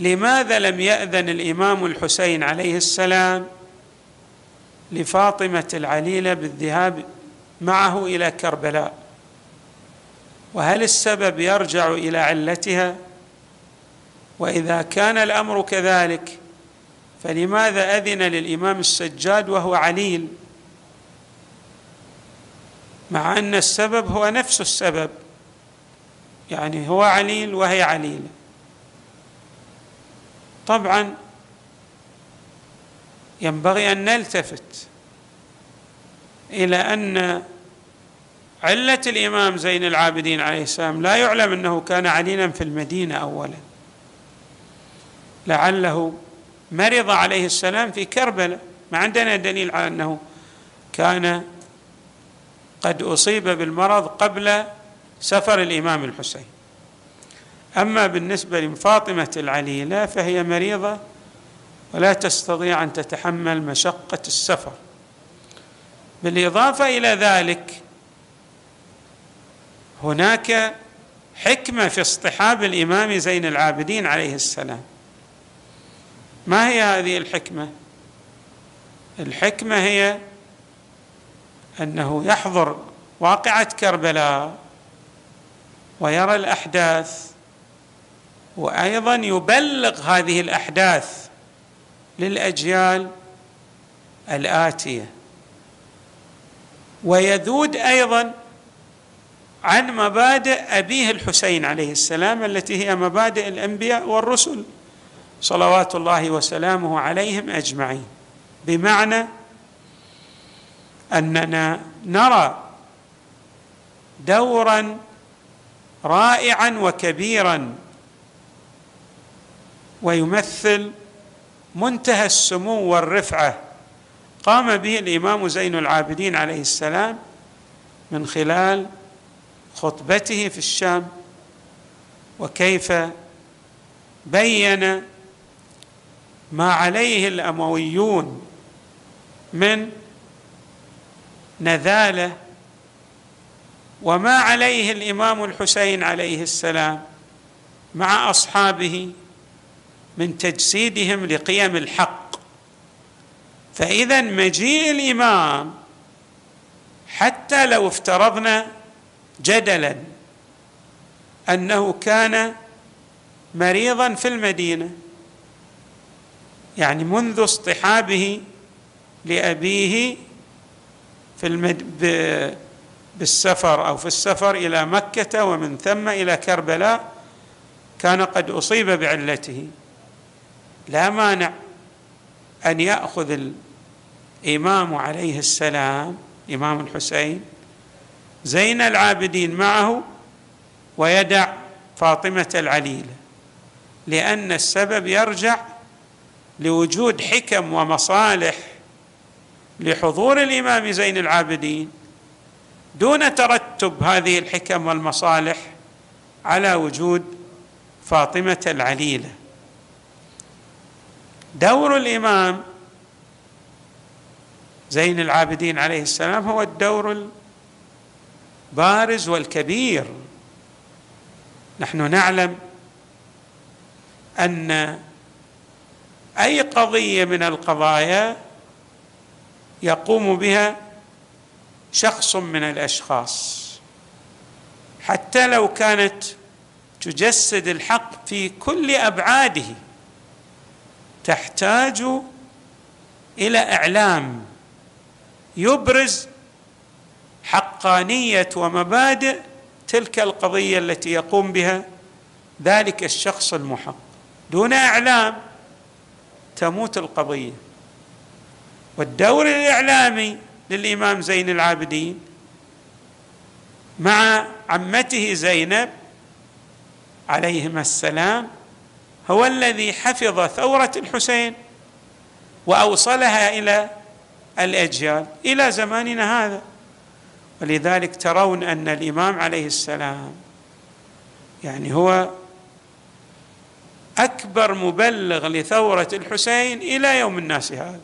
لماذا لم يأذن الإمام الحسين عليه السلام لفاطمة العليلة بالذهاب معه إلى كربلاء؟ وهل السبب يرجع إلى علتها؟ وإذا كان الأمر كذلك فلماذا أذن للإمام السجاد وهو عليل؟ مع أن السبب هو نفس السبب يعني هو عليل وهي عليلة. طبعا ينبغي أن نلتفت إلى أن علة الإمام زين العابدين عليه السلام لا يعلم أنه كان عليلا في المدينة اولا. لعله مرض عليه السلام في كربلاء. ما عندنا دليل على أنه كان قد أصيب بالمرض قبل سفر الإمام الحسين. أما بالنسبة لفاطمة العليلة فهي مريضة ولا تستطيع أن تتحمل مشقة السفر. بالإضافة إلى ذلك هناك حكمة في اصطحاب الإمام زين العابدين عليه السلام. ما هي هذه الحكمة؟ الحكمة هي أنه يحضر واقعة كربلاء ويرى الأحداث وأيضا يبلغ هذه الأحداث للأجيال الآتية. ويذود أيضا عن مبادئ أبيه الحسين عليه السلام التي هي مبادئ الأنبياء والرسل صلوات الله وسلامه عليهم أجمعين. بمعنى أننا نرى دورا رائعا وكبيرا ويمثل منتهى السمو والرفعة. قام به الإمام زين العابدين عليه السلام من خلال خطبته في الشام وكيف بين ما عليه الأمويون من نذالة وما عليه الإمام الحسين عليه السلام مع أصحابه من تجسيدهم لقيم الحق. فإذا مجيء الإمام حتى لو افترضنا جدلا أنه كان مريضا في المدينة يعني منذ اصطحابه لأبيه في المد... بالسفر أو في السفر إلى مكة ومن ثم إلى كربلاء كان قد أصيب بعلته. لا مانع أن يأخذ الإمام عليه السلام إمام الحسين زين العابدين معه ويدع فاطمة العليلة لأن السبب يرجع لوجود حكم ومصالح لحضور الإمام زين العابدين دون ترتب هذه الحكم والمصالح على وجود فاطمة العليلة. دور الإمام زين العابدين عليه السلام هو الدور البارز والكبير. نحن نعلم أن أي قضية من القضايا يقوم بها شخص من الأشخاص. حتى لو كانت تجسد الحق في كل أبعاده تحتاج إلى إعلام يبرز حقانية ومبادئ تلك القضية التي يقوم بها ذلك الشخص المحق. دون إعلام تموت القضية. والدور الإعلامي للإمام زين العابدين مع عمته زينب عليهما السلام هو الذي حفظ ثورة الحسين وأوصلها إلى الأجيال إلى زماننا هذا. ولذلك ترون أن الإمام عليه السلام يعني هو أكبر مبلغ لثورة الحسين إلى يوم الناس هذا.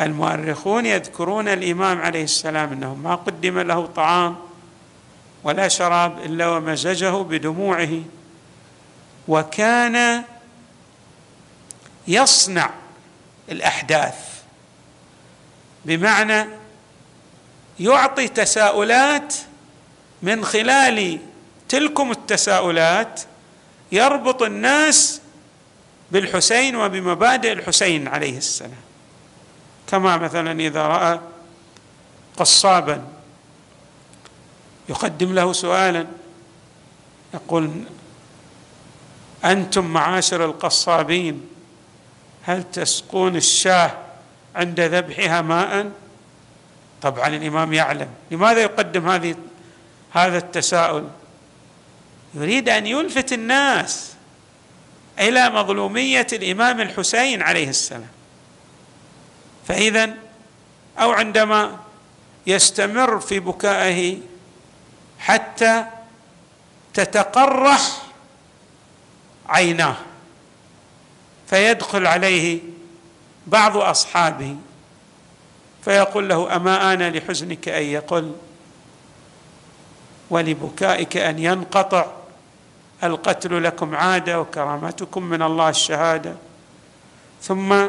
المؤرخون يذكرون الإمام عليه السلام أنه ما قدم له طعام ولا شراب إلا ومزجه بدموعه. وكان يصنع الأحداث. بمعنى يعطي تساؤلات من خلال تلكم التساؤلات يربط الناس بالحسين وبمبادئ الحسين عليه السلام. كما مثلا إذا رأى قصابا يقدم له سؤالا يقول أنتم معاشر القصابين هل تسقون الشاه عند ذبحها ماء؟ طبعا الإمام يعلم. لماذا يقدم هذه هذا التساؤل؟ يريد أن يلفت الناس إلى مظلومية الإمام الحسين عليه السلام. فاذا أو عندما يستمر في بكائه حتى تتقرح عيناه فيدخل عليه بعض أصحابه فيقول له أما ان لحزنك أن يقل؟ ولبكائك أن ينقطع؟ القتل لكم عادة وكرامتكم من الله الشهادة؟ ثم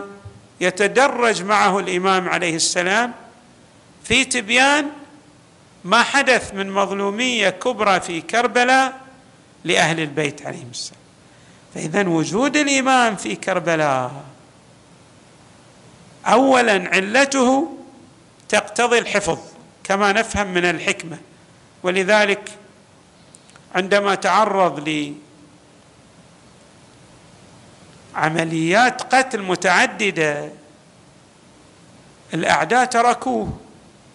يتدرج معه الإمام عليه السلام في تبيان ما حدث من مظلومية كبرى في كربلاء لأهل البيت عليهم السلام. فإذا وجود الامام في كربلاء اولا علته تقتضي الحفظ كما نفهم من الحكمة. ولذلك عندما تعرض لعمليات قتل متعددة الأعداء تركوه.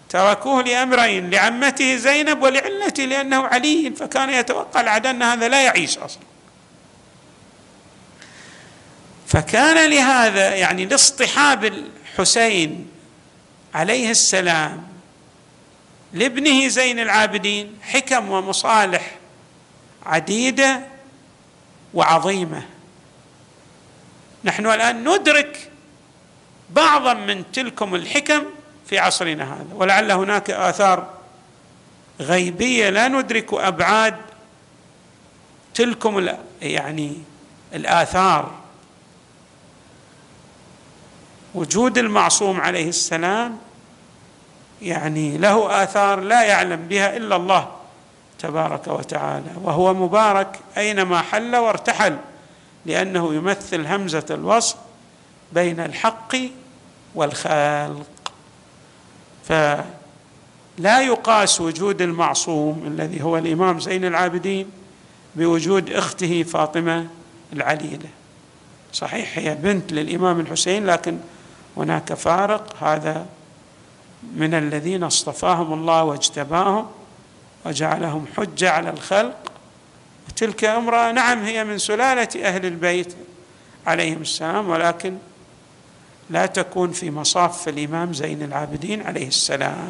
تركوه لأمرين لعمته زينب ولعلته لأنه علي فكان يتوقع العداء أن هذا لا يعيش أصلا. فكان لهذا يعني لاصطحاب الحسين عليه السلام لابنه زين العابدين حكم ومصالح عديدة وعظيمة. نحن الآن ندرك بعضا من تلكم الحكم في عصرنا هذا ولعل هناك آثار غيبية لا ندرك أبعاد تلكم يعني الآثار. وجود المعصوم عليه السلام يعني له آثار لا يعلم بها إلا الله تبارك وتعالى وهو مبارك أينما حل وارتحل لأنه يمثل همزة الوصل بين الحق والخلق فلا يقاس وجود المعصوم الذي هو الإمام زين العابدين بوجود أخته فاطمة العليلة. صحيح هي بنت للإمام الحسين لكن هناك فارق. هذا من الذين اصطفاهم الله واجتباهم وجعلهم حجة على الخلق. وتلك امراه نعم هي من سلالة أهل البيت عليهم السلام ولكن لا تكون في مصاف الإمام زين العابدين عليه السلام.